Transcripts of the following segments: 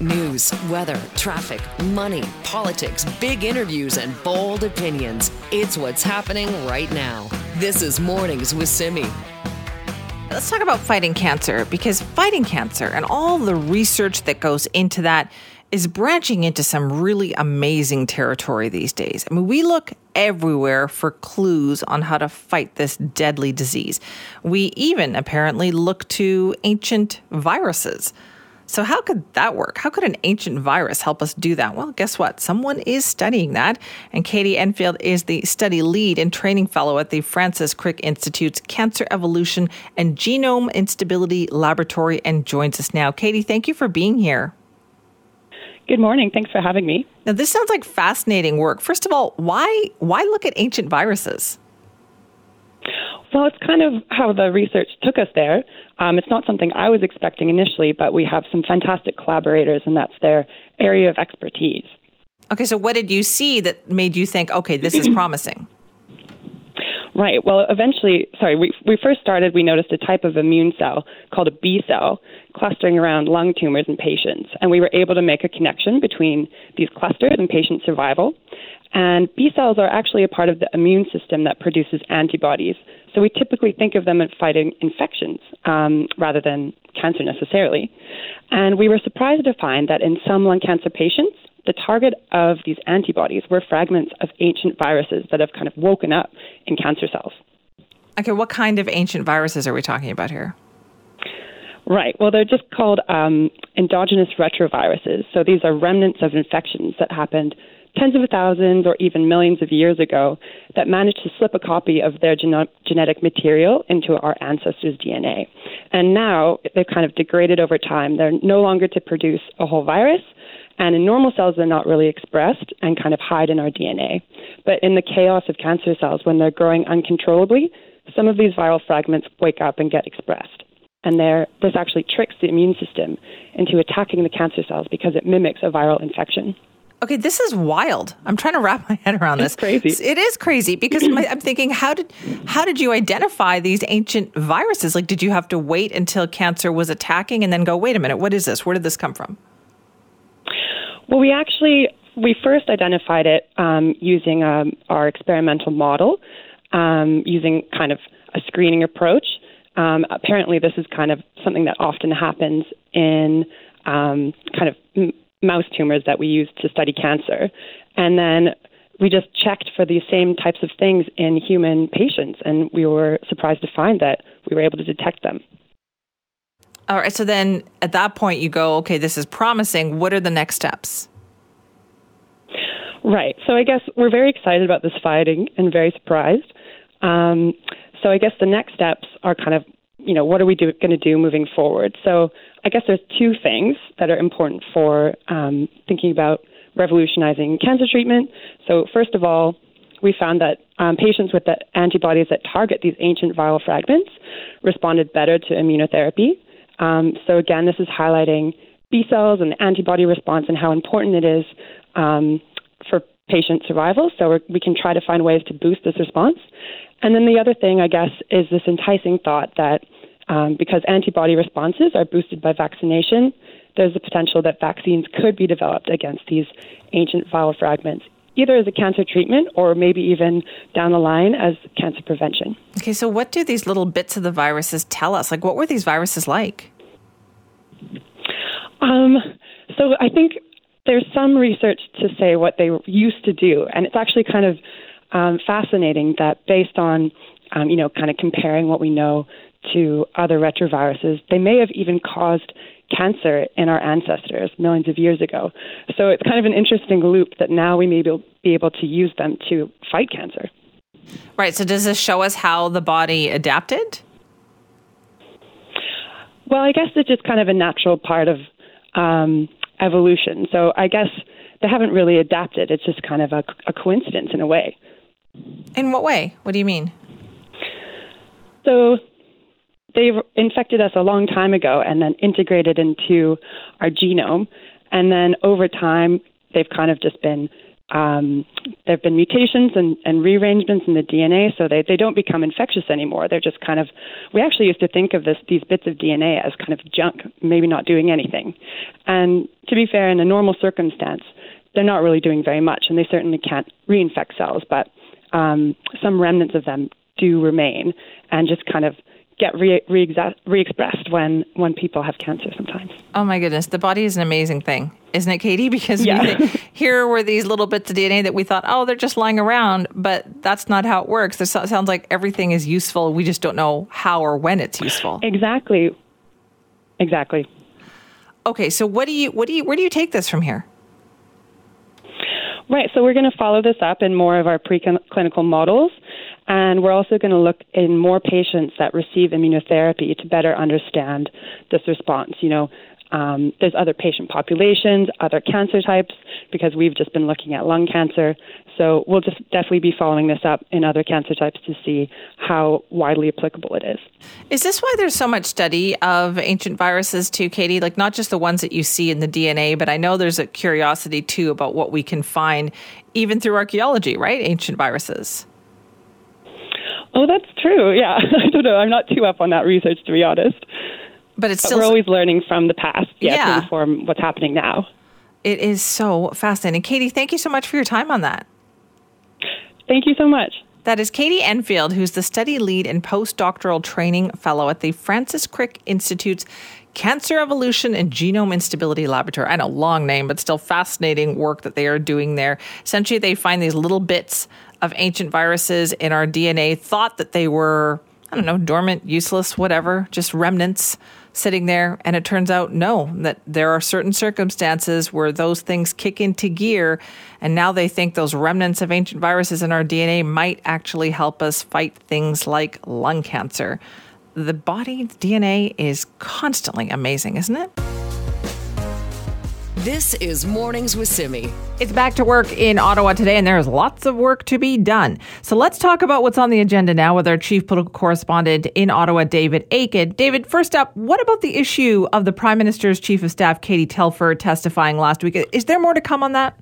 News, weather, traffic, money, politics, big interviews, and bold opinions. It's what's happening right now. This is Mornings with Simi. Let's talk about fighting cancer because fighting cancer and all the research that goes into that is branching into some really amazing territory these days. I mean, we look everywhere for clues on how to fight this deadly disease. We even apparently look to ancient viruses. So, how could that work? How could an ancient virus help us do that? Well, guess what? Someone is studying that. And Katey Enfield is the study lead and training fellow at the Francis Crick Institute's Cancer Evolution and Genome Instability Laboratory and joins us now. Katey, thank you for being here. Good morning. Thanks for having me. Now, this sounds like fascinating work. First of all, why why look at ancient viruses? Well, it's kind of how the research took us there. Um, it's not something I was expecting initially, but we have some fantastic collaborators, and that's their area of expertise. Okay, so what did you see that made you think, okay, this is promising? Right. Well, eventually, sorry, we, we first started, we noticed a type of immune cell called a B cell clustering around lung tumors in patients. And we were able to make a connection between these clusters and patient survival. And B cells are actually a part of the immune system that produces antibodies. So we typically think of them as fighting infections um, rather than cancer necessarily. And we were surprised to find that in some lung cancer patients, the target of these antibodies were fragments of ancient viruses that have kind of woken up in cancer cells. Okay, what kind of ancient viruses are we talking about here? Right. Well, they're just called um, endogenous retroviruses. So these are remnants of infections that happened tens of thousands or even millions of years ago that managed to slip a copy of their geno- genetic material into our ancestors' DNA. And now they've kind of degraded over time. They're no longer to produce a whole virus, and in normal cells, they're not really expressed and kind of hide in our DNA. But in the chaos of cancer cells, when they're growing uncontrollably, some of these viral fragments wake up and get expressed. And there, this actually tricks the immune system into attacking the cancer cells because it mimics a viral infection. Okay, this is wild. I'm trying to wrap my head around this. It's crazy. It is crazy because I'm thinking, how did how did you identify these ancient viruses? Like, did you have to wait until cancer was attacking and then go, wait a minute, what is this? Where did this come from? Well, we actually we first identified it um, using um, our experimental model, um, using kind of a screening approach. Um, apparently, this is kind of something that often happens in um, kind of mouse tumors that we use to study cancer, and then we just checked for these same types of things in human patients, and we were surprised to find that we were able to detect them. All right. So then at that point, you go, okay, this is promising. What are the next steps? Right. So I guess we're very excited about this finding and very surprised. Um, so I guess the next steps are kind of, you know, what are we going to do moving forward? So I guess there's two things that are important for um, thinking about revolutionizing cancer treatment. So first of all, we found that um, patients with the antibodies that target these ancient viral fragments responded better to immunotherapy. Um, so again, this is highlighting B cells and the antibody response and how important it is um, for patient survival. So we can try to find ways to boost this response. And then the other thing, I guess, is this enticing thought that um, because antibody responses are boosted by vaccination, there's the potential that vaccines could be developed against these ancient viral fragments, either as a cancer treatment or maybe even down the line as cancer prevention. Okay, so what do these little bits of the viruses tell us? Like, what were these viruses like? Um, so I think there's some research to say what they used to do, and it's actually kind of um, fascinating that based on, um, you know, kind of comparing what we know to other retroviruses, they may have even caused cancer in our ancestors millions of years ago. So it's kind of an interesting loop that now we may be able to use them to fight cancer. Right. So does this show us how the body adapted? Well, I guess it's just kind of a natural part of um, evolution. So I guess they haven't really adapted. It's just kind of a, a coincidence in a way. In what way? What do you mean? So they've infected us a long time ago and then integrated into our genome. And then over time, they've kind of just been um, there have been mutations and, and rearrangements in the DNA, so they, they don't become infectious anymore. They're just kind of, we actually used to think of this, these bits of DNA as kind of junk, maybe not doing anything. And to be fair, in a normal circumstance, they're not really doing very much, and they certainly can't reinfect cells, but um, some remnants of them do remain and just kind of get re, re- expressed when when people have cancer sometimes. Oh my goodness, the body is an amazing thing, isn't it, Katey? Because yeah. here were these little bits of DNA that we thought, oh, they're just lying around, but that's not how it works. It sounds like everything is useful. We just don't know how or when it's useful. Exactly. Exactly. Okay, so what do you what do you where do you take this from here? Right, so we're going to follow this up in more of our preclinical models. And we're also going to look in more patients that receive immunotherapy to better understand this response. You know, um, there's other patient populations, other cancer types, because we've just been looking at lung cancer. So we'll just definitely be following this up in other cancer types to see how widely applicable it is. Is this why there's so much study of ancient viruses too, Katey? Like not just the ones that you see in the DNA, but I know there's a curiosity too about what we can find even through archaeology, right? Ancient viruses. Oh, that's true. Yeah, I don't know. I'm not too up on that research, to be honest. But it's but still we're always learning from the past, yeah, yeah, to inform what's happening now. It is so fascinating, Katey. Thank you so much for your time on that. Thank you so much. That is Katey Enfield, who's the study lead and postdoctoral training fellow at the Francis Crick Institute's Cancer Evolution and Genome Instability Laboratory. I know, long name, but still fascinating work that they are doing there. Essentially, they find these little bits of ancient viruses in our DNA, thought that they were, I don't know, dormant, useless, whatever, just remnants sitting there. And it turns out, no, that there are certain circumstances where those things kick into gear. And now they think those remnants of ancient viruses in our DNA might actually help us fight things like lung cancer. The body DNA is constantly amazing, isn't it? This is Mornings with Simi. It's back to work in Ottawa today, and there's lots of work to be done. So let's talk about what's on the agenda now with our chief political correspondent in Ottawa, David Akin. David, first up, what about the issue of the Prime Minister's chief of staff, Katie Telford, testifying last week? Is there more to come on that?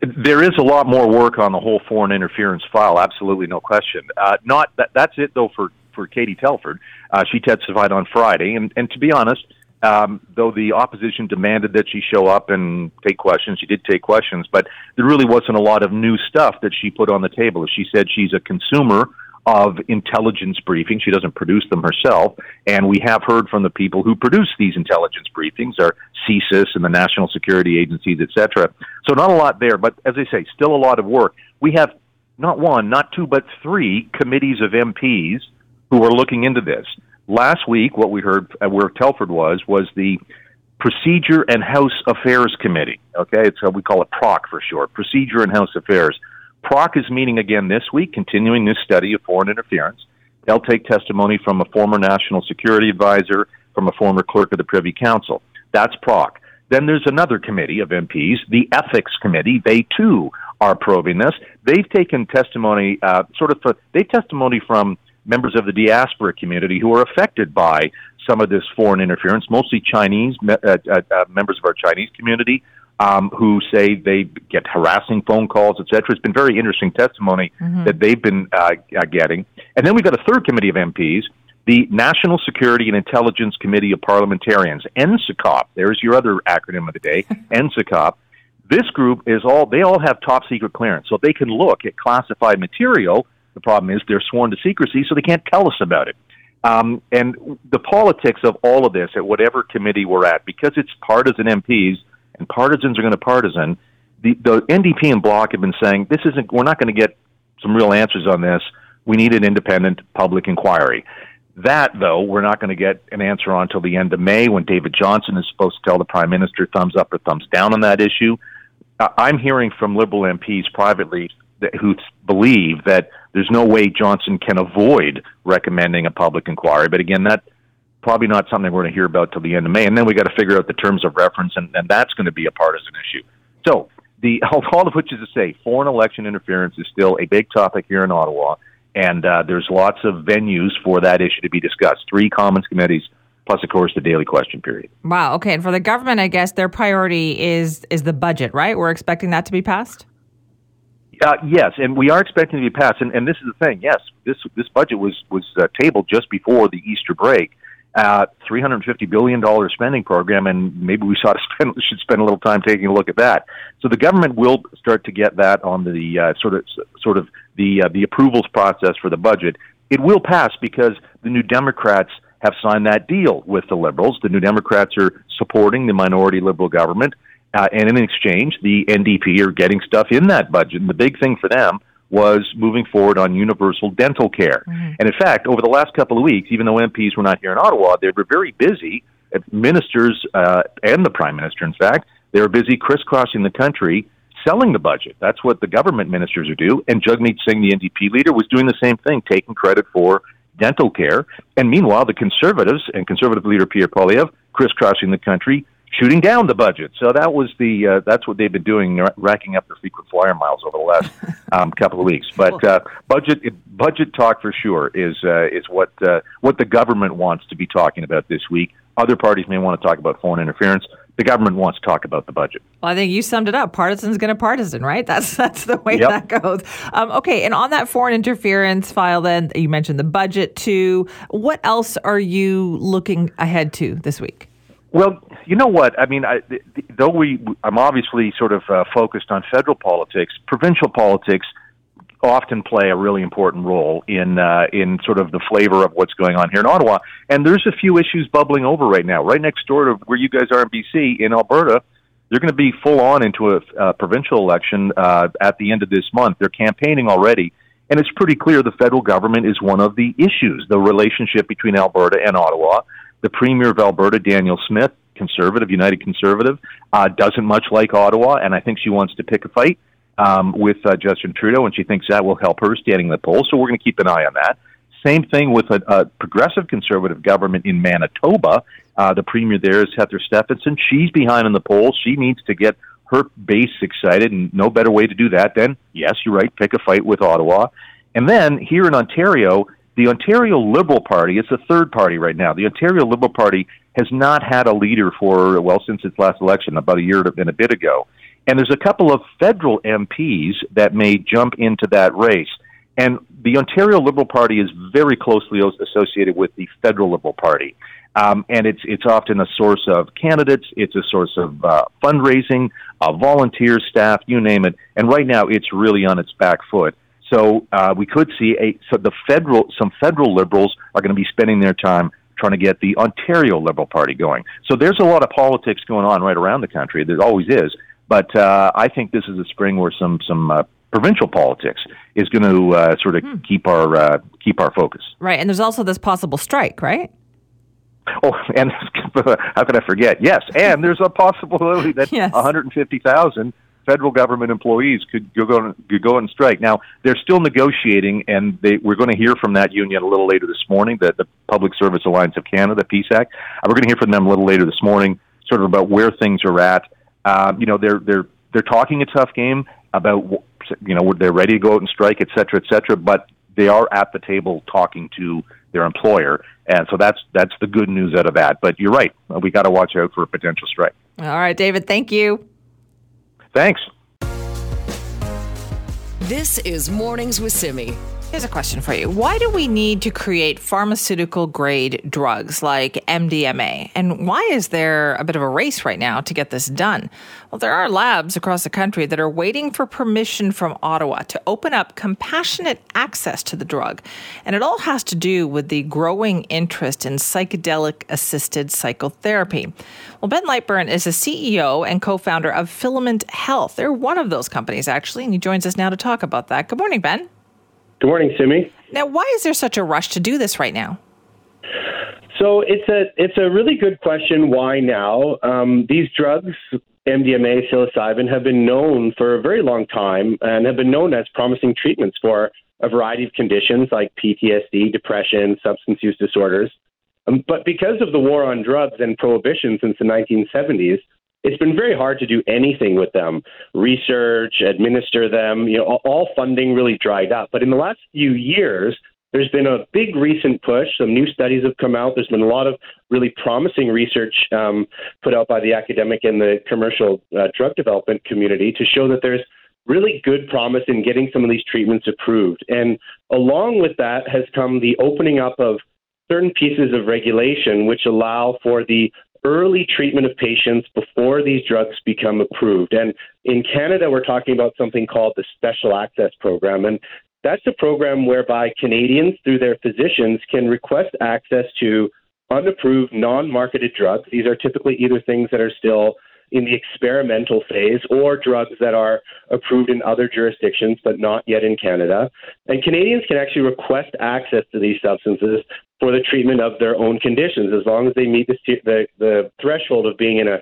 There is a lot more work on the whole foreign interference file. Absolutely, no question. Uh, not that, that's it though for for Katie Telford. Uh, she testified on Friday, and and to be honest um, though the opposition demanded that she show up and take questions, she did take questions, but there really wasn't a lot of new stuff that she put on the table. She said she's a consumer of intelligence briefings. She doesn't produce them herself, and we have heard from the people who produce these intelligence briefings, our CSIS and the national security agencies, etc. So not a lot there, but as I say, still a lot of work. We have not one, not two, but three committees of MPs who are looking into this. Last week, what we heard uh, where Telford was was the Procedure and House Affairs Committee. Okay, it's we call it PROC for short, Procedure and House Affairs. PROC is meeting again this week, continuing this study of foreign interference. They'll take testimony from a former national security advisor, from a former clerk of the Privy Council. That's PROC. Then there's another committee of MPs, the Ethics Committee. They too are probing this. They've taken testimony, uh, sort of, uh, they testimony from members of the diaspora community who are affected by some of this foreign interference, mostly Chinese uh, uh, uh, members of our Chinese community, um, who say they get harassing phone calls, etc. It's been very interesting testimony mm-hmm. that they've been uh, uh, getting. And then we've got a third committee of MPs, the National Security and Intelligence Committee of Parliamentarians, NSICOP. There's your other acronym of the day, NSICOP. This group is all, they all have top secret clearance, so they can look at classified material the problem is they're sworn to secrecy, so they can't tell us about it. Um, and the politics of all of this at whatever committee we're at, because it's partisan MPs and partisans are going to partisan, the, the NDP and Bloc have been saying this isn't. We're not going to get some real answers on this. We need an independent public inquiry. That, though, we're not going to get an answer on until the end of May when David Johnston is supposed to tell the Prime Minister thumbs up or thumbs down on that issue. I'm hearing from Liberal MPs privately that, who believe that there's no way Johnston can avoid recommending a public inquiry. But again, that probably not something we're going to hear about till the end of May. And then we got to figure out the terms of reference, and, and that's going to be a partisan issue. So the all of which is to say, foreign election interference is still a big topic here in Ottawa, and uh, there's lots of venues for that issue to be discussed. Three Commons committees. Plus, of course, the daily question period. Wow. Okay. And for the government, I guess their priority is is the budget, right? We're expecting that to be passed. Uh, yes, and we are expecting to be passed. And, and this is the thing. Yes, this this budget was was uh, tabled just before the Easter break. Uh, three hundred fifty billion dollar spending program, and maybe we ought spend should spend a little time taking a look at that. So the government will start to get that on the uh, sort of sort of the uh, the approvals process for the budget. It will pass because the New Democrats have signed that deal with the Liberals. The New Democrats are supporting the minority Liberal government. Uh, and in exchange, the NDP are getting stuff in that budget. And the big thing for them was moving forward on universal dental care. Mm-hmm. And in fact, over the last couple of weeks, even though MPs were not here in Ottawa, they were very busy. Uh, ministers uh, and the Prime Minister, in fact, they were busy crisscrossing the country selling the budget. That's what the government ministers are do. And Jagmeet Singh, the NDP leader, was doing the same thing, taking credit for dental care. And meanwhile, the Conservatives and Conservative leader Pierre Poilievre crisscrossing the country, shooting down the budget. So that was the uh, that's what they've been doing, racking up their frequent flyer miles over the last um, couple of weeks. But uh, budget budget talk for sure is uh, is what uh, what the government wants to be talking about this week. Other parties may want to talk about foreign interference. The government wants to talk about the budget. Well, I think you summed it up. Partisan's going to partisan, right? That's that's the way yep. that goes. Um, okay, and on that foreign interference file, then you mentioned the budget too. What else are you looking ahead to this week? Well, you know what? I mean, I, though we, I'm obviously sort of uh, focused on federal politics. Provincial politics often play a really important role in uh, in sort of the flavor of what's going on here in Ottawa. And there's a few issues bubbling over right now. Right next door to where you guys are in BC, in Alberta, they're going to be full on into a, a provincial election uh, at the end of this month. They're campaigning already. And it's pretty clear the federal government is one of the issues, the relationship between Alberta and Ottawa. The Premier of Alberta, Danielle Smith, conservative, United Conservative, uh, doesn't much like Ottawa, and I think she wants to pick a fight um, with uh, Justin Trudeau, and she thinks that will help her standing in the polls. So we're going to keep an eye on that. Same thing with a, a progressive conservative government in Manitoba. Uh, the premier there is Heather Stefanson. She's behind in the polls. She needs to get her base excited, and no better way to do that than, yes, you're right, pick a fight with Ottawa. And then here in Ontario, the Ontario Liberal Party, it's a third party right now. The Ontario Liberal Party has not had a leader for, well, since its last election, about a year and a bit ago. And there's a couple of federal MPs that may jump into that race. And the Ontario Liberal Party is very closely associated with the federal Liberal Party. Um, and it's it's often a source of candidates. It's a source of uh, fundraising, uh, volunteers, staff, you name it. And right now, it's really on its back foot. So uh, we could see a so the federal some federal liberals are going to be spending their time trying to get the Ontario Liberal Party going. So there's a lot of politics going on right around the country. There always is. But uh, I think this is a spring where some some uh, provincial politics is going to uh, sort of hmm. keep our uh, keep our focus. Right, and there's also this possible strike, right? Oh, and how could I forget? Yes, and there's a possibility that yes. 150,000 federal government employees could go could go on strike. Now they're still negotiating, and they, we're going to hear from that union a little later this morning. The, the Public Service Alliance of Canada, PSAC. Uh, we're going to hear from them a little later this morning, sort of about where things are at um, you know, they're they're they're talking a tough game about you know they're ready to go out and strike, et cetera, et cetera. But they are at the table talking to their employer, and so that's that's the good news out of that. But you're right, we got to watch out for a potential strike. All right, David. Thank you. Thanks. This is Mornings with Simi. Here's a question for you. Why do we need to create pharmaceutical grade drugs like MDMA? And why is there a bit of a race right now to get this done? Well, there are labs across the country that are waiting for permission from Ottawa to open up compassionate access to the drug. And it all has to do with the growing interest in psychedelic assisted psychotherapy. Well, Ben Lightburn is the CEO and co founder of Filament Health. They're one of those companies, actually, and he joins us now to talk about that. Good morning, Ben. Good morning, Simi. Now, why is there such a rush to do this right now? So it's a it's a really good question. Why now? Um, these drugs, MDMA, psilocybin, have been known for a very long time and have been known as promising treatments for a variety of conditions like PTSD, depression, substance use disorders. Um, but because of the war on drugs and prohibition since the 1970s, it's been very hard to do anything with them research administer them you know all funding really dried up. But in the last few years there's been a big recent push. Some new studies have come out. There's been a lot of really promising research um, put out by the academic and the commercial uh, drug development community to show that there's really good promise in getting some of these treatments approved. And along with that has come the opening up of certain pieces of regulation which allow for the early treatment of patients before these drugs become approved. And in Canada, we're talking about something called the Special Access Program. And that's a program whereby Canadians, through their physicians, can request access to unapproved, non marketed drugs. These are typically either things that are still in the experimental phase or drugs that are approved in other jurisdictions but not yet in Canada. And Canadians can actually request access to these substances for the treatment of their own conditions as long as they meet the, the, the threshold of being in a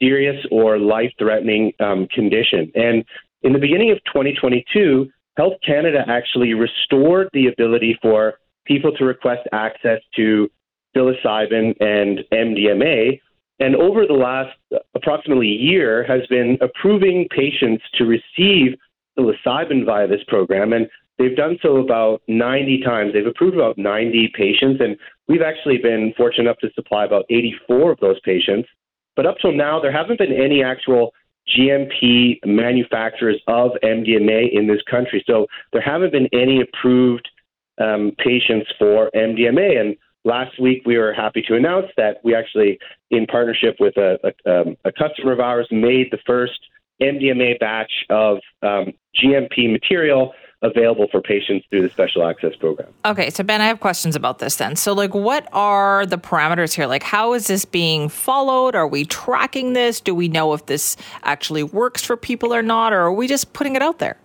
serious or life threatening um, condition. And in the beginning of 2022, Health Canada actually restored the ability for people to request access to psilocybin and MDMA and over the last approximately year has been approving patients to receive psilocybin via this program. And they've done so about 90 times. They've approved about 90 patients, and we've actually been fortunate enough to supply about 84 of those patients. But up till now, there haven't been any actual GMP manufacturers of MDMA in this country. So there haven't been any approved um, patients for MDMA. And last week we were happy to announce that we actually, in partnership with a, a, um, a customer of ours, made the first MDMA batch of um, GMP material available for patients through the special access program. Okay, so Ben, I have questions about this then. So, like, what are the parameters here? Like, how is this being followed? Are we tracking this? Do we know if this actually works for people or not? Or are we just putting it out there?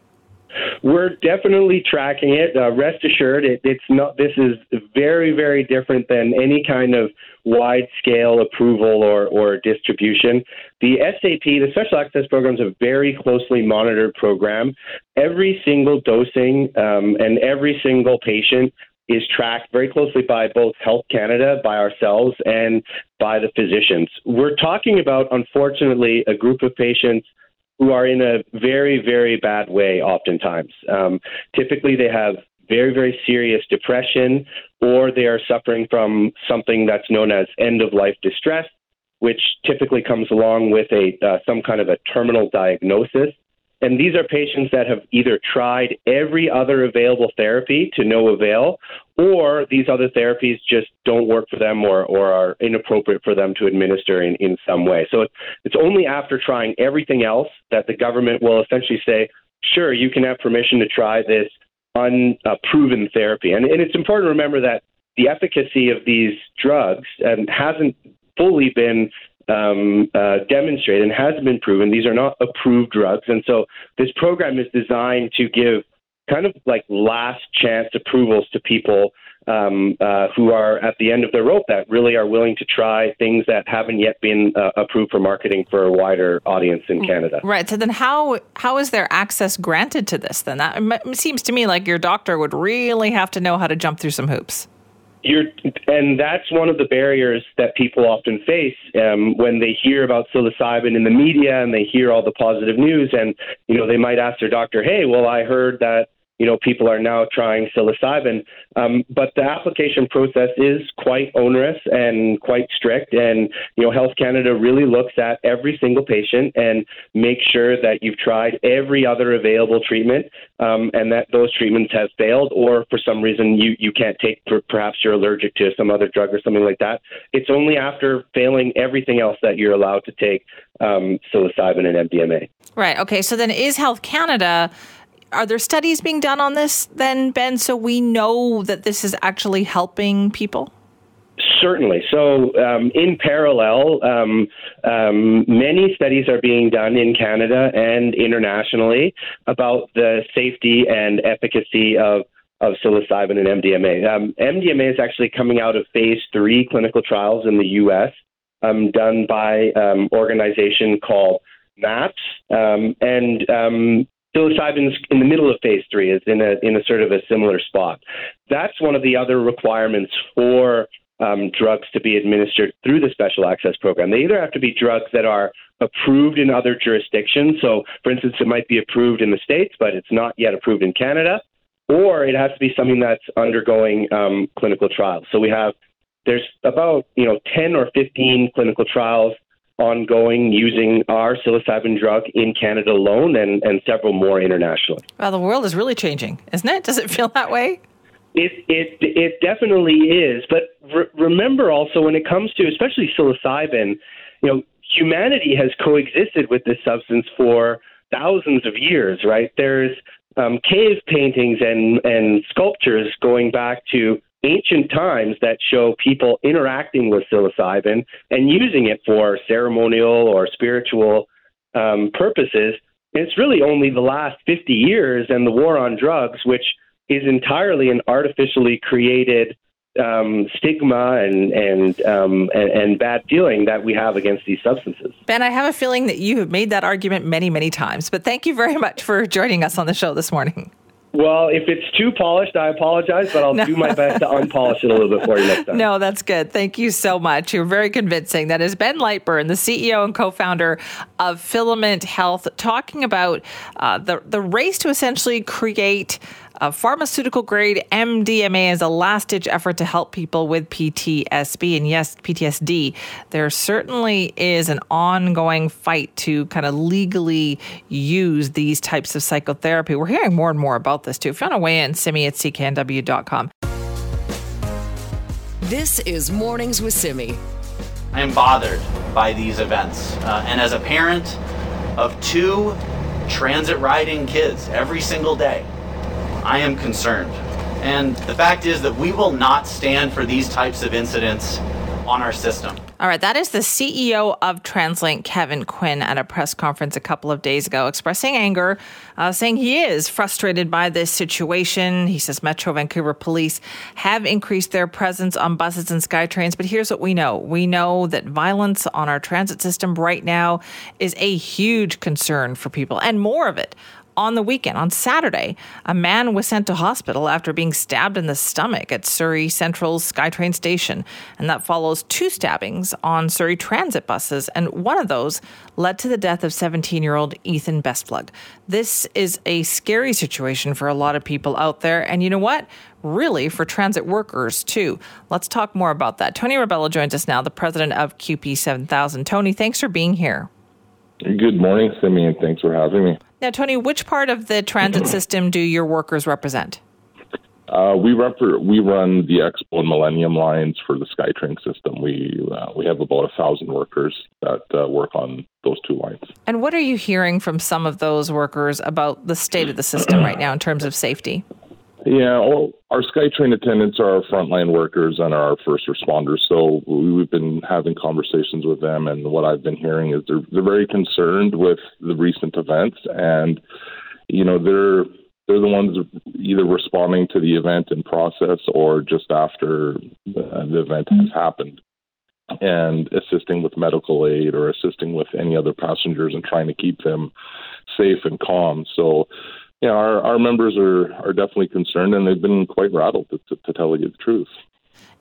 We're definitely tracking it. Uh, rest assured, it, it's not. This is very, very different than any kind of wide scale approval or, or distribution. The SAP, the Special Access Program, is a very closely monitored program. Every single dosing um, and every single patient is tracked very closely by both Health Canada, by ourselves, and by the physicians. We're talking about, unfortunately, a group of patients who are in a very, very bad way oftentimes. Um, typically, they have very, very serious depression, or they are suffering from something that's known as end of life distress, which typically comes along with a uh, some kind of a terminal diagnosis. And these are patients that have either tried every other available therapy to no avail, or these other therapies just don't work for them or, or are inappropriate for them to administer in, in some way. So it's only after trying everything else that the government will essentially say, sure, you can have permission to try this unproven therapy. And, and it's important to remember that the efficacy of these drugs um, hasn't fully been um, uh, demonstrated and has been proven. These are not approved drugs. And so this program is designed to give kind of like last chance approvals to people um, uh, who are at the end of their rope that really are willing to try things that haven't yet been uh, approved for marketing for a wider audience in Canada. Right. So then, how how is there access granted to this? Then that seems to me like your doctor would really have to know how to jump through some hoops. You're, and that's one of the barriers that people often face um, when they hear about psilocybin in the media and they hear all the positive news. And you know, they might ask their doctor, "Hey, well, I heard that you know, people are now trying psilocybin. Um, but the application process is quite onerous and quite strict. And, you know, Health Canada really looks at every single patient and make sure that you've tried every other available treatment um, and that those treatments have failed or for some reason you, you can't take, perhaps you're allergic to some other drug or something like that. It's only after failing everything else that you're allowed to take um, psilocybin and MDMA. Right. Okay. So then is Health Canada are there studies being done on this then, Ben, so we know that this is actually helping people? Certainly. So, um, in parallel, um, um, many studies are being done in Canada and internationally about the safety and efficacy of of psilocybin and MDMA. Um, MDMA is actually coming out of phase three clinical trials in the U.S. Um, done by an um, organization called MAPS, and psilocybin's in the middle of phase three is in a in a sort of a similar spot. That's one of the other requirements for um, drugs to be administered through the special access program. They either have to be drugs that are approved in other jurisdictions. So, for instance, it might be approved in the states, but it's not yet approved in Canada, or it has to be something that's undergoing um, clinical trials. So we have there's about you know 10 or 15 clinical trials ongoing using our psilocybin drug in Canada alone and, and several more internationally. Well, the world is really changing, isn't it? Does it feel that way? It it it definitely is. But re- remember also when it comes to especially psilocybin, you know, humanity has coexisted with this substance for thousands of years, right? There's um, cave paintings and and sculptures going back to ancient times that show people interacting with psilocybin and using it for ceremonial or spiritual um, purposes. And it's really only the last 50 years and the war on drugs, which is entirely an artificially created um, stigma and and, um, and, and bad feeling that we have against these substances. Ben, I have a feeling that you have made that argument many, many times. But thank you very much for joining us on the show this morning. Well, if it's too polished, I apologize, but I'll no. do my best to unpolish it a little bit for you next time. No, that's good. Thank you so much. You're very convincing. That is Ben Lightburn, the CEO and co-founder of Filament Health, talking about uh, the the race to essentially create a pharmaceutical grade MDMA as a last ditch effort to help people with PTSD. And yes, PTSD. There certainly is an ongoing fight to kind of legally use these types of psychotherapy. We're hearing more and more about this too. If you want to weigh in, simi at cknw.com. This is Mornings with Simi. I am bothered by these events. Uh, and as a parent of two transit riding kids every single day, I am concerned. And the fact is that we will not stand for these types of incidents on our system. All right, that is the CEO of TransLink, Kevin Quinn, at a press conference a couple of days ago, expressing anger, uh, saying he is frustrated by this situation. He says Metro Vancouver police have increased their presence on buses and SkyTrains, but here's what we know: we know that violence on our transit system right now is a huge concern for people, and more of it on the weekend, on Saturday, a man was sent to hospital after being stabbed in the stomach at Surrey Central's SkyTrain station. And that follows two stabbings on Surrey transit buses. And one of those led to the death of 17 year old Ethan Bestplug. This is a scary situation for a lot of people out there. And you know what? Really, for transit workers, too. Let's talk more about that. Tony Rebelo joins us now, the president of CUPE 7000. Tony, thanks for being here. Good morning, Simeon. Thanks for having me. Now, Tony, which part of the transit system do your workers represent? Uh, we rep- we run the Expo and Millennium lines for the SkyTrain system. We uh, we have about a thousand workers that uh, work on those two lines. And what are you hearing from some of those workers about the state of the system right now in terms of safety? Yeah, well, our SkyTrain attendants are our frontline workers and our first responders. So we've been having conversations with them, and what I've been hearing is they're they're very concerned with the recent events, and you know they're they're the ones either responding to the event in process or just after the event has happened and assisting with medical aid or assisting with any other passengers and trying to keep them safe and calm. So yeah, our, our members are, are definitely concerned and they've been quite rattled to, to, to tell you the truth.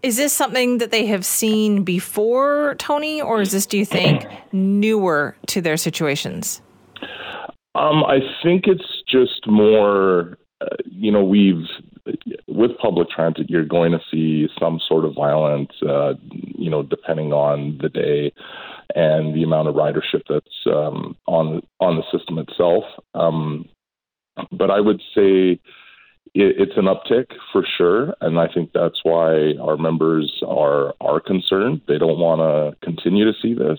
Is this something that they have seen before, Tony, or is this, do you think, newer to their situations? Um, I think it's just more, uh, you know, we've, with public transit, you're going to see some sort of violence, uh, you know, depending on the day and the amount of ridership that's um, on on the system itself. Um, but I would say it's an uptick for sure, and I think that's why our members are are concerned. They don't want to continue to see this.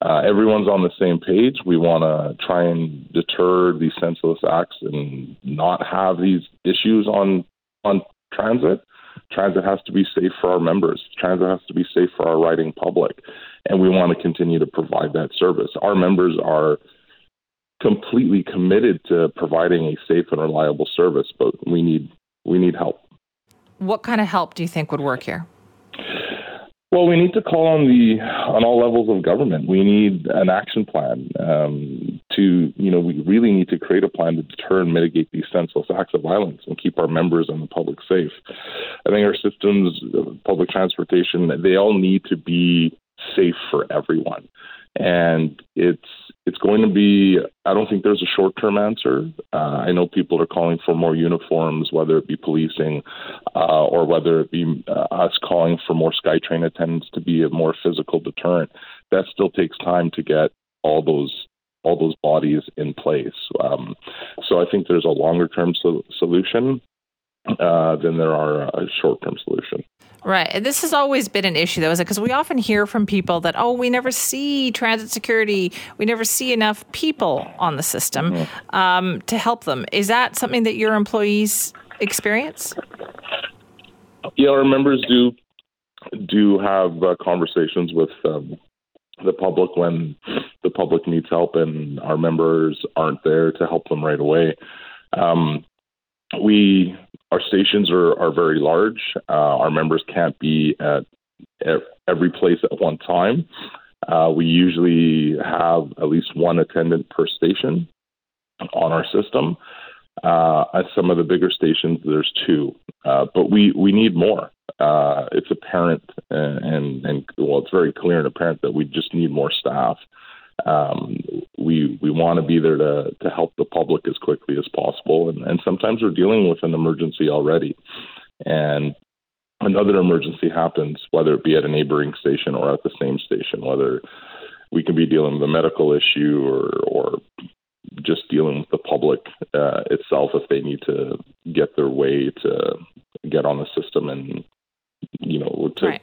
Uh, everyone's on the same page. We want to try and deter these senseless acts and not have these issues on on transit. Transit has to be safe for our members. Transit has to be safe for our riding public, and we want to continue to provide that service. Our members are completely committed to providing a safe and reliable service, but we need we need help. What kind of help do you think would work here? Well, we need to call on the on all levels of government. We need an action plan um, to, you know, we really need to create a plan to deter and mitigate these senseless acts of violence and keep our members and the public safe. I think our systems, public transportation, they all need to be safe for everyone and it's it's going to be. I don't think there's a short term answer. Uh, I know people are calling for more uniforms, whether it be policing uh, or whether it be uh, us calling for more SkyTrain attendants to be a more physical deterrent. that still takes time to get all those all those bodies in place. Um, so I think there's a longer term so- solution uh, than there are a short term solution. Right. And this has always been an issue, though, is it? Because we often hear from people that, oh, we never see transit security, we never see enough people on the system mm-hmm. um, to help them. Is that something that your employees experience? Yeah, our members do do have uh, conversations with um, the public when the public needs help and our members aren't there to help them right away. Um, we our stations are, are very large. Uh, our members can't be at, every place at one time. Uh, we usually have at least one attendant per station on our system. Uh, at some of the bigger stations, there's two, uh, but we, we need more. Uh, it's apparent and, and, and, well, it's very clear and apparent that we just need more staff. Um, we we want to be there to to help the public as quickly as possible, and, and sometimes we're dealing with an emergency already, and another emergency happens, whether it be at a neighboring station or at the same station, whether we can be dealing with a medical issue or or just dealing with the public uh, itself if they need to get their way to get on the system and you know to right.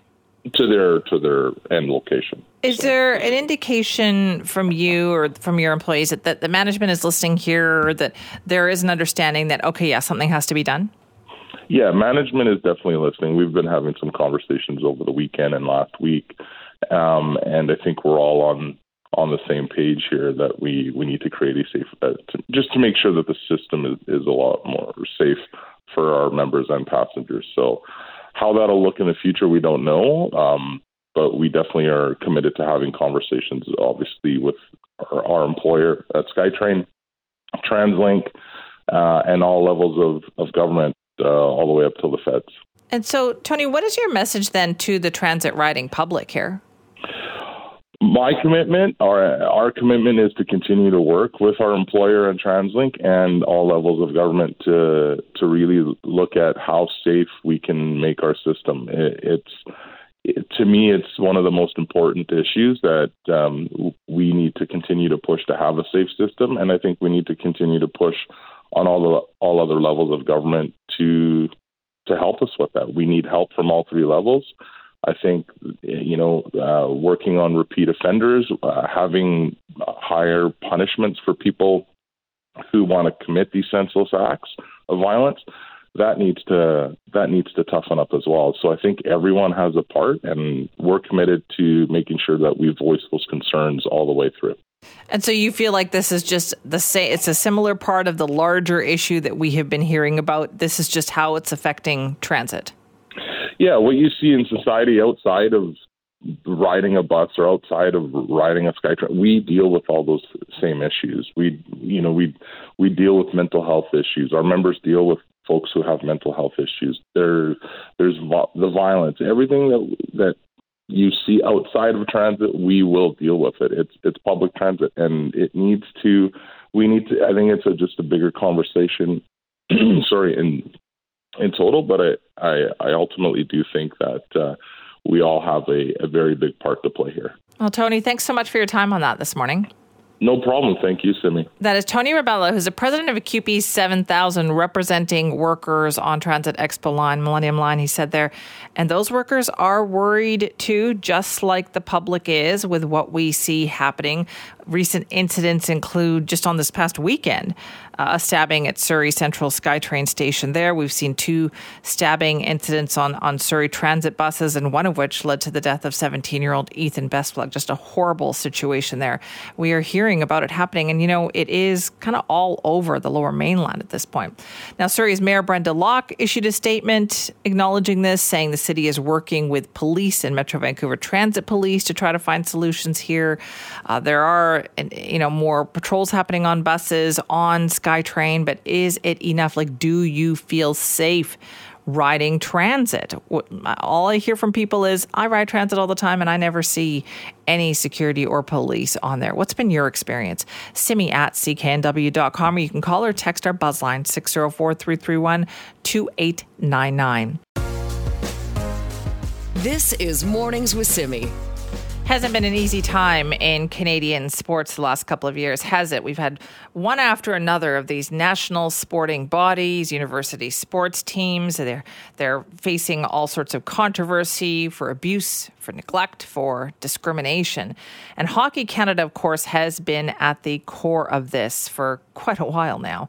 To their to their end location. Is so. there an indication from you or from your employees that, that the management is listening here that there is an understanding that okay, yeah, something has to be done? Yeah, management is definitely listening. We've been having some conversations over the weekend and last week, um, and I think we're all on on the same page here that we, we need to create a safe, uh, to, just to make sure that the system is, is a lot more safe for our members and passengers. So, how that'll look in the future, we don't know. Um, but we definitely are committed to having conversations, obviously, with our, our employer at SkyTrain, TransLink, uh, and all levels of, of government, uh, all the way up to the feds. And so, Tony, what is your message then to the transit riding public here? My commitment, our our commitment is to continue to work with our employer and TransLink and all levels of government to to really look at how safe we can make our system. It, it's it, to me, it's one of the most important issues that um, we need to continue to push to have a safe system, and I think we need to continue to push on all the all other levels of government to to help us with that. We need help from all three levels. I think, you know, uh, working on repeat offenders, uh, having higher punishments for people who want to commit these senseless acts of violence, that needs to that needs to toughen up as well. So I think everyone has a part, and we're committed to making sure that we voice those concerns all the way through. And so you feel like this is just the same it's a similar part of the larger issue that we have been hearing about. This is just how it's affecting transit yeah, what you see in society outside of riding a bus or outside of riding a SkyTrain, we deal with all those same issues. We, you know, we we deal with mental health issues. Our members deal with folks who have mental health issues. There, there's the violence, everything that that you see outside of transit, we will deal with it. It's it's public transit, and it needs to. We need to. I think it's a, just a bigger conversation. sorry, and in total, but I, I, I ultimately do think that uh, we all have a, a very big part to play here. Well, Tony, thanks so much for your time on that this morning. No problem. Thank you, Simi. That is Tony Rebelo, who's the president of CUPE 7000, representing workers on Transit Expo Line, Millennium Line, he said there. And those workers are worried too, just like the public is with what we see happening. Recent incidents include just on this past weekend, uh, a stabbing at Surrey Central SkyTrain station there. We've seen two stabbing incidents on, on Surrey transit buses, and one of which led to the death of 17 year old Ethan Bestplug. Just a horrible situation there. We are hearing about it happening, and you know, it is kind of all over the lower mainland at this point. Now, Surrey's Mayor Brenda Locke issued a statement acknowledging this, saying the city is working with police and Metro Vancouver Transit Police to try to find solutions here. Uh, there are, you know, more patrols happening on buses, on SkyTrain but is it enough? Like, do you feel safe? riding transit. All I hear from people is I ride transit all the time and I never see any security or police on there. What's been your experience? Simi at cknw.com or you can call or text our buzzline 604 331 2899. This is Mornings with Simi. Hasn't been an easy time in Canadian sports the last couple of years, has it? We've had one after another of these national sporting bodies, university sports teams. They're they're facing all sorts of controversy for abuse, for neglect, for discrimination. And Hockey Canada, of course, has been at the core of this for quite a while now.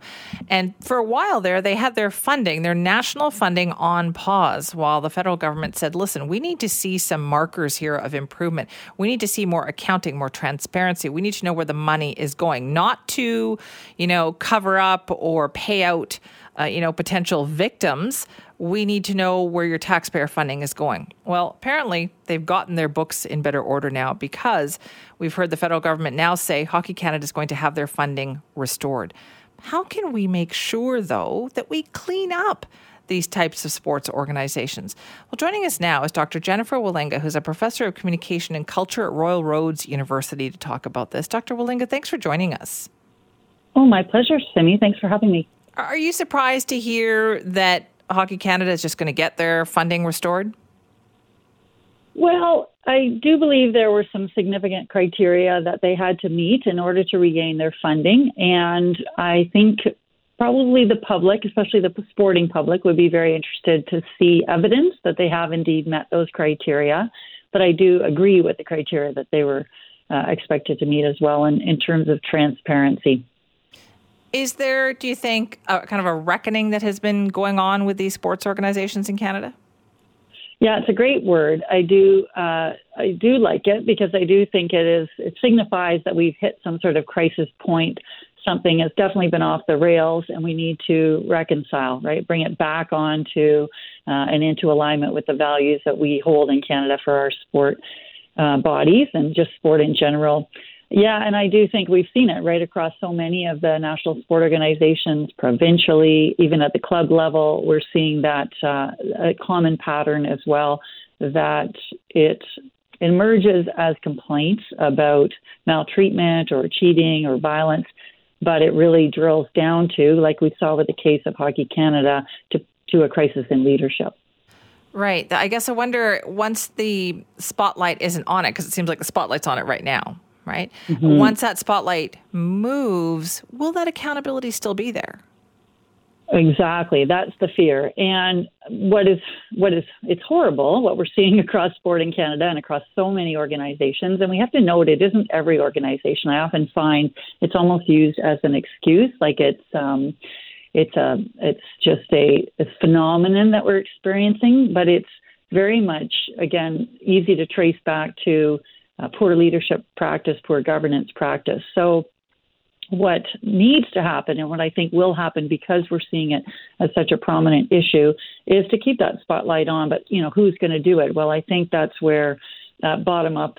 And for a while there, they had their funding, their national funding on pause while the federal government said, listen, we need to see some markers here of improvement. We need to see more accounting, more transparency. We need to know where the money is going, not to, you know, cover up or pay out, uh, you know, potential victims. We need to know where your taxpayer funding is going. Well, apparently they've gotten their books in better order now because we've heard the federal government now say Hockey Canada is going to have their funding restored. How can we make sure, though, that we clean up these types of sports organizations. Well, joining us now is Dr. Jennifer Walinga, who's a professor of communication and culture at Royal Roads University, to talk about this. Dr. Walinga, thanks for joining us. Oh, my pleasure, Simi. Thanks for having me. Are you surprised to hear that Hockey Canada is just going to get their funding restored? Well, I do believe there were some significant criteria that they had to meet in order to regain their funding. And I think probably the public, especially the sporting public, would be very interested to see evidence that they have indeed met those criteria. But I do agree with the criteria that they were uh, expected to meet as well in, in terms of transparency. Is there, do you think, a, kind of a reckoning that has been going on with these sports organizations in Canada? Yeah, it's a great word. I do, uh, I do like it because I do think it is. It signifies that we've hit some sort of crisis point something has definitely been off the rails and we need to reconcile, right? Bring it back onto uh, and into alignment with the values that we hold in Canada for our sport uh, bodies and just sport in general. Yeah, and I do think we've seen it right across so many of the national sport organizations, provincially, even at the club level. We're seeing that uh, a common pattern as well that it emerges as complaints about maltreatment or cheating or violence but it really drills down to, like we saw with the case of Hockey Canada, to, to a crisis in leadership. Right. I guess I wonder once the spotlight isn't on it, because it seems like the spotlight's on it right now, right? Mm-hmm. Once that spotlight moves, will that accountability still be there? Exactly, that's the fear. And what is what is it's horrible what we're seeing across sport in Canada and across so many organizations. And we have to note it isn't every organization. I often find it's almost used as an excuse, like it's um, it's a it's just a, a phenomenon that we're experiencing, but it's very much again easy to trace back to uh, poor leadership practice, poor governance practice. So what needs to happen and what I think will happen because we're seeing it as such a prominent issue is to keep that spotlight on. But, you know, who's going to do it? Well, I think that's where that bottom up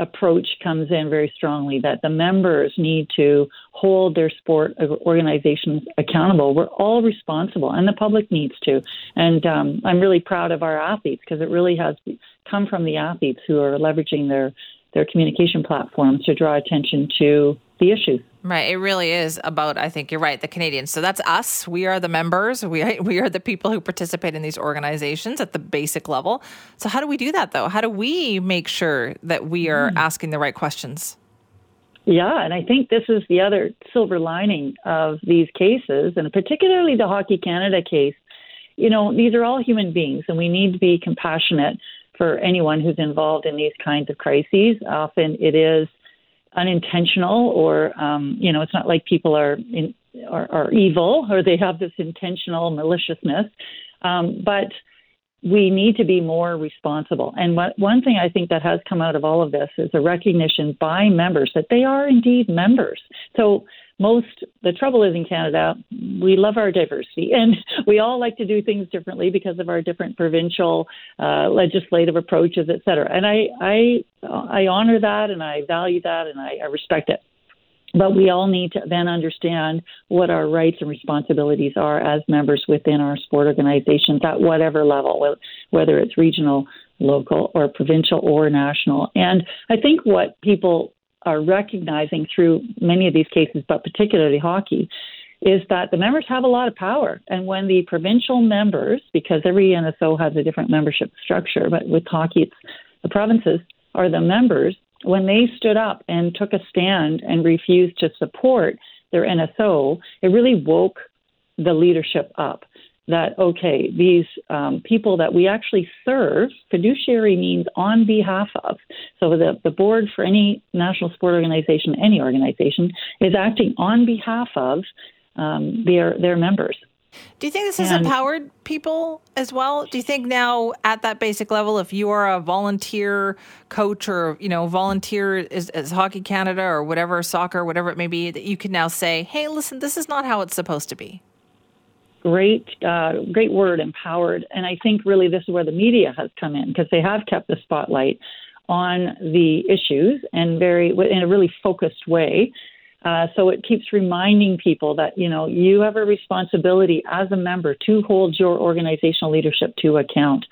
approach comes in very strongly that the members need to hold their sport organizations accountable. We're all responsible, and the public needs to. And um, I'm really proud of our athletes because it really has come from the athletes who are leveraging their their communication platforms to draw attention to the issues. Right. It really is about, I think you're right, the Canadians. So that's us. We are the members. We, we are the people who participate in these organizations at the basic level. So, how do we do that, though? How do we make sure that we are mm. asking the right questions? Yeah, and I think this is the other silver lining of these cases, and particularly the Hockey Canada case. You know, these are all human beings, and we need to be compassionate for anyone who's involved in these kinds of crises. Often it is unintentional or um, you know it's not like people are in, are, are evil or they have this intentional maliciousness. Um, but we need to be more responsible. And what, one thing i think that has come out of all of this is a recognition by members that they are indeed members. So most the trouble is in Canada, we love our diversity and we all like to do things differently because of our different provincial uh, legislative approaches, et cetera. And I I I honor that and I value that and I, I respect it. But we all need to then understand what our rights and responsibilities are as members within our sport organizations at whatever level, whether it's regional, local, or provincial or national. And I think what people are recognizing through many of these cases, but particularly hockey, is that the members have a lot of power. And when the provincial members, because every NSO has a different membership structure, but with hockey, it's the provinces, are the members when they stood up and took a stand and refused to support their NSO. It really woke the leadership up that okay, these um, people that we actually serve, fiduciary means on behalf of. So the the board for any national sport organization, any organization, is acting on behalf of um, their their members. Do you think this has and, empowered people as well? Do you think now at that basic level, if you are a volunteer coach or you know volunteer as, as Hockey Canada or whatever soccer, whatever it may be, that you can now say, "Hey, listen, this is not how it's supposed to be." Great, uh, great word, empowered. And I think really this is where the media has come in because they have kept the spotlight on the issues and very in a really focused way. Uh, so it keeps reminding people that you know you have a responsibility as a member to hold your organizational leadership to account.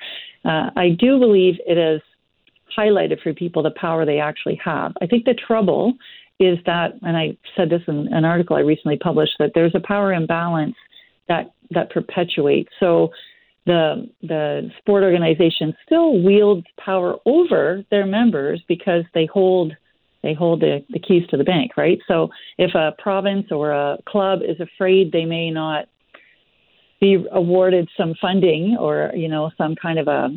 Uh, I do believe it has highlighted for people the power they actually have. I think the trouble is that, and I said this in an article I recently published, that there's a power imbalance that that perpetuates. So the the sport organization still wields power over their members because they hold they hold the, the keys to the bank, right? So if a province or a club is afraid they may not be awarded some funding or you know some kind of a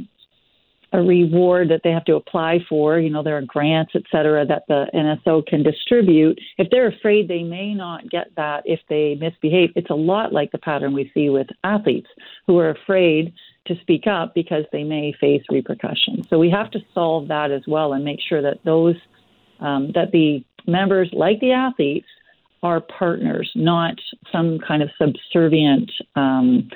a reward that they have to apply for. You know, there are grants, et cetera, that the NSO can distribute. If they're afraid they may not get that if they misbehave, it's a lot like the pattern we see with athletes who are afraid to speak up because they may face repercussions. So we have to solve that as well and make sure that those um, that the members, like the athletes, are partners, not some kind of subservient. Um,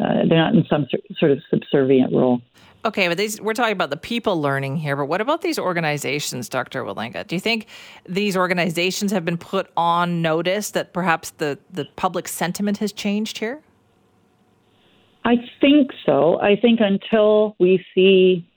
uh, they're not in some sort of subservient role. Okay, but these we're talking about the people learning here, but what about these organizations, Dr. Walinga? Do you think these organizations have been put on notice that perhaps the, the public sentiment has changed here? I think so. I think until we see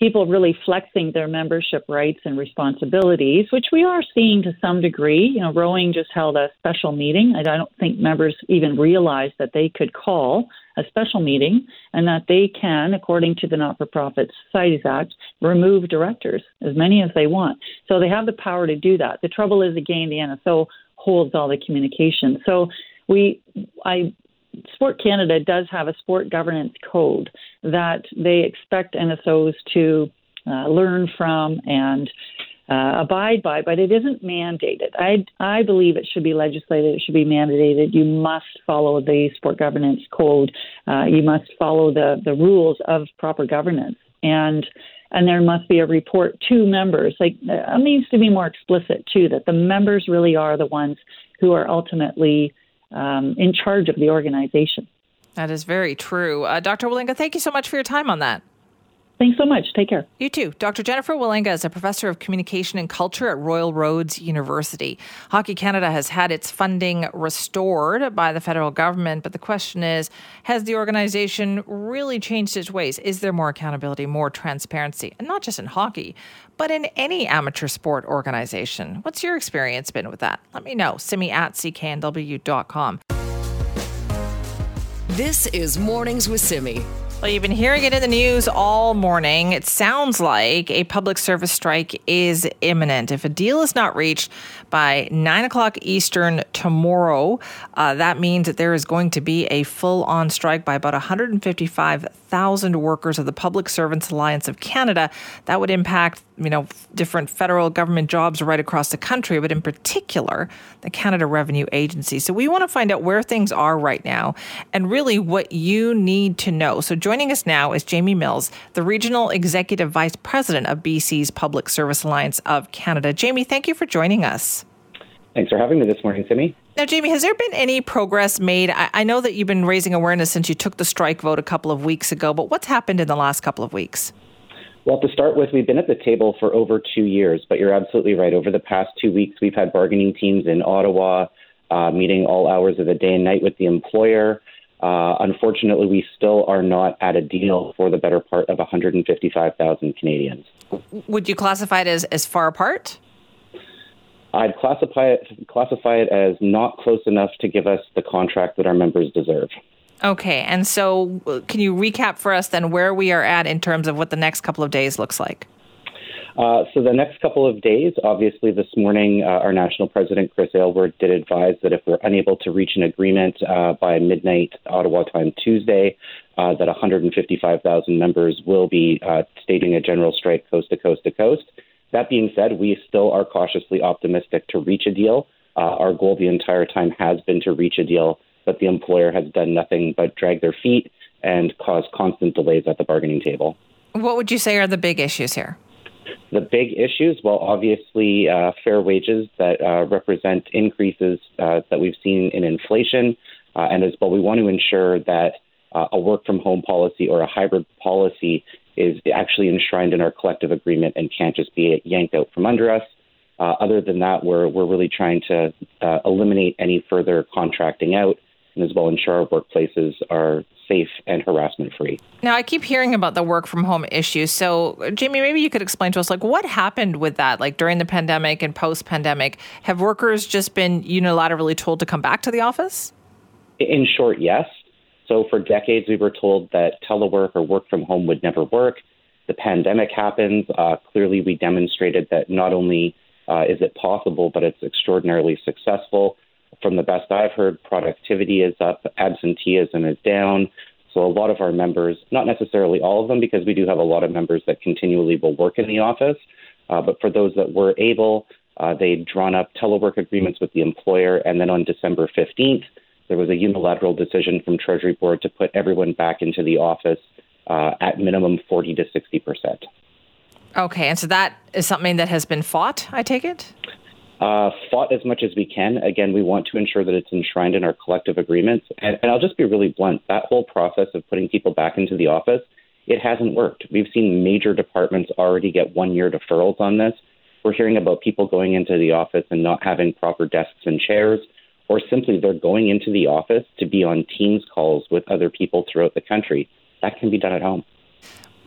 people really flexing their membership rights and responsibilities, which we are seeing to some degree. You know, rowing just held a special meeting. I don't think members even realized that they could call a special meeting and that they can, according to the Not for Profit Societies Act, remove directors, as many as they want. So they have the power to do that. The trouble is, again, the NSO holds all the communication. So we, I Sport Canada does have a sport governance code that they expect NSOs to uh, learn from and uh, abide by, but it isn't mandated. I, I believe it should be legislated, it should be mandated. You must follow the sport governance code, uh, you must follow the, the rules of proper governance. And and there must be a report to members. Like it needs to be more explicit too that the members really are the ones who are ultimately um, in charge of the organization. That is very true. Uh, Dr. Walinga, thank you so much for your time on that. Thanks so much. Take care. You too. Dr. Jennifer Walinga is a professor of communication and culture at Royal Roads University. Hockey Canada has had its funding restored by the federal government, but the question is has the organization really changed its ways? Is there more accountability, more transparency? And not just in hockey, but in any amateur sport organization. What's your experience been with that? Let me know. Simi at cknw.com. This is Mornings with Simi. Well, you've been hearing it in the news all morning. It sounds like a public service strike is imminent. If a deal is not reached by 9 o'clock Eastern tomorrow, uh, that means that there is going to be a full on strike by about 155,000 workers of the Public Servants Alliance of Canada. That would impact you know, different federal government jobs right across the country, but in particular, the Canada Revenue Agency. So we want to find out where things are right now and really what you need to know. So joining us now is Jamey Mills, the Regional Executive Vice President of BC's Public Service Alliance of Canada. Jamey, thank you for joining us. Thanks for having me this morning, Simi. Now, Jamey, has there been any progress made? I, I know that you've been raising awareness since you took the strike vote a couple of weeks ago, but what's happened in the last couple of weeks? Well, to start with, we've been at the table for over two years, but you're absolutely right. Over the past two weeks, we've had bargaining teams in Ottawa uh, meeting all hours of the day and night with the employer. Uh, unfortunately, we still are not at a deal for the better part of 155,000 Canadians. Would you classify it as, as far apart? I'd classify it classify it as not close enough to give us the contract that our members deserve. Okay, and so uh, can you recap for us then where we are at in terms of what the next couple of days looks like? Uh, so the next couple of days, obviously, this morning, uh, our national president Chris Aylward did advise that if we're unable to reach an agreement uh, by midnight Ottawa time Tuesday, uh, that 155,000 members will be uh, staging a general strike coast to coast to coast. That being said, we still are cautiously optimistic to reach a deal. Our goal the entire time has been to reach a deal, but the employer has done nothing but drag their feet and cause constant delays at the bargaining table. What would you say are the big issues here? The big issues, well, obviously, uh, fair wages that uh, represent increases uh, that we've seen in inflation, uh, and as well, we want to ensure that uh, a work from home policy or a hybrid policy is actually enshrined in our collective agreement and can't just be yanked out from under us. Uh, other than that, we're we're really trying to eliminate any further contracting out as well ensure our workplaces are safe and harassment free. Now, I keep hearing about the work from home issue. So, Jamey, maybe you could explain to us, like, what happened with that, like during the pandemic and post pandemic? Have workers just been unilaterally told to come back to the office? In short, yes. So, for decades, we were told that telework or work from home would never work. The pandemic happens. Uh, clearly, we demonstrated that not only uh, is it possible, but it's extraordinarily successful from the best I've heard, productivity is up, absenteeism is down. So a lot of our members, not necessarily all of them, because we do have a lot of members that continually will work in the office, uh, but for those that were able, uh, they'd drawn up telework agreements with the employer, and then on December 15th, there was a unilateral decision from Treasury Board to put everyone back into the office uh, at minimum 40 to 60 percent. Okay, and so that is something that has been fought, I take it? Uh, fought as much as we can. Again, we want to ensure that it's enshrined in our collective agreements. And, and I'll just be really blunt that whole process of putting people back into the office, it hasn't worked. We've seen major departments already get one year deferrals on this. We're hearing about people going into the office and not having proper desks and chairs, or simply they're going into the office to be on Teams calls with other people throughout the country. That can be done at home.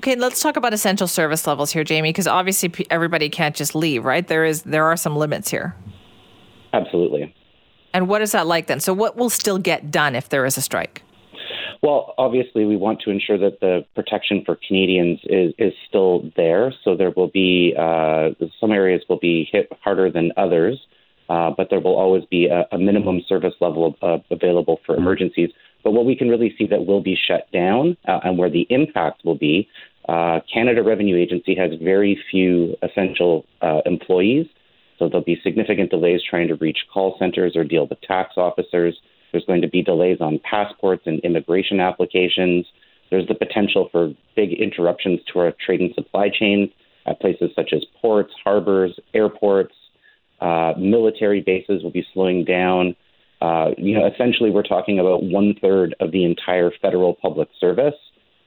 Okay, let's talk about essential service levels here, Jamey, because obviously everybody can't just leave, right? There is there are some limits here. Absolutely. And what is that like then? So what will still get done if there is a strike? Well, obviously, we want to ensure that the protection for Canadians is, is still there. So there will be uh, some areas will be hit harder than others, uh, but there will always be a, a minimum service level uh, available for emergencies. But what we can really see that will be shut down uh, and where the impact will be uh, Canada Revenue Agency has very few essential uh, employees, so there'll be significant delays trying to reach call centers or deal with tax officers. There's going to be delays on passports and immigration applications. There's the potential for big interruptions to our trade and supply chains at places such as ports, harbors, airports. Uh, military bases will be slowing down. Uh, you know, essentially, we're talking about one third of the entire federal public service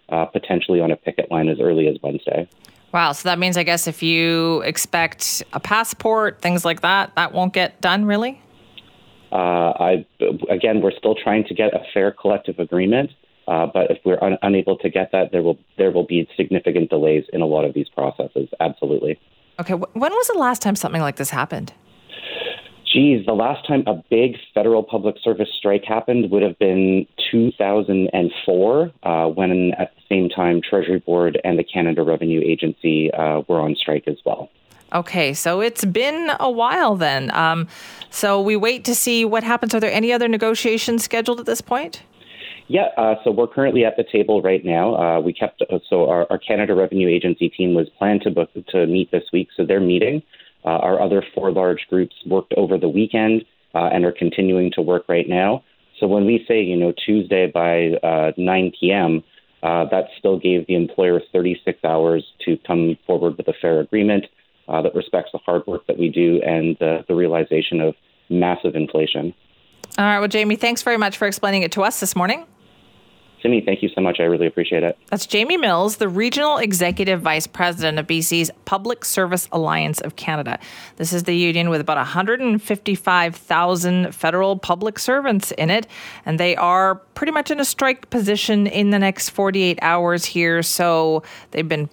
uh, potentially on a picket line as early as Wednesday. Wow. So that means, I guess, if you expect a passport, things like that, that won't get done, really? Uh, I again, we're still trying to get a fair collective agreement, uh, but if we're un- unable to get that, there will there will be significant delays in a lot of these processes. Absolutely. Okay. When was the last time something like this happened? Geez, the last time a big federal public service strike happened would have been 2004, uh, when at the same time Treasury Board and the Canada Revenue Agency uh, were on strike as well. Okay, so it's been a while then. Um, so we wait to see what happens. Are there any other negotiations scheduled at this point? Yeah, uh, so we're currently at the table right now. Uh, we kept so our, our, Canada Revenue Agency team was planned to book to meet this week, so they're meeting. Uh, our other four large groups worked over the weekend uh, and are continuing to work right now. So when we say, you know, Tuesday by uh, 9 p.m., uh, that still gave the employer 36 hours to come forward with a fair agreement uh, that respects the hard work that we do and the realization of massive inflation. All right. Well, Jamey, thanks very much for explaining it to us this morning. Simi, thank you so much. I really appreciate it. That's Jamey Mills, the Regional Executive Vice President of BC's Public Service Alliance of Canada. This is the union with about 155,000 federal public servants in it, and they are pretty much in a strike position in the next 48 hours here. So they've been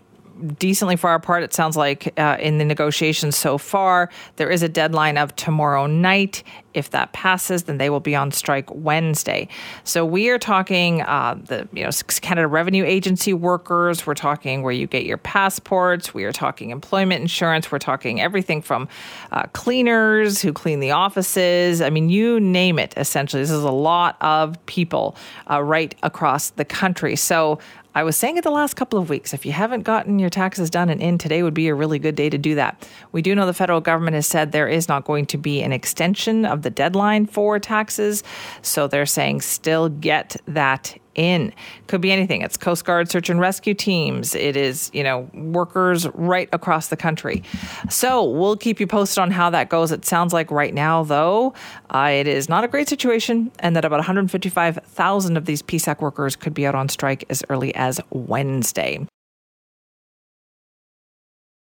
decently far apart, it sounds like, uh, in the negotiations so far. There is a deadline of tomorrow night. If that passes, then they will be on strike Wednesday. So we are talking uh, the you know Canada Revenue Agency workers. We're talking where you get your passports. We are talking employment insurance. We're talking everything from uh, cleaners who clean the offices. I mean, you name it. Essentially, this is a lot of people uh, right across the country. So I was saying it the last couple of weeks. If you haven't gotten your taxes done and in, today would be a really good day to do that. We do know the federal government has said there is not going to be an extension of the deadline for taxes. So they're saying still get that in. Could be anything. It's Coast Guard search and rescue teams. It is, you know, workers right across the country. So we'll keep you posted on how that goes. It sounds like right now, though, uh, it is not a great situation, and that about 155,000 of these PSAC workers could be out on strike as early as Wednesday.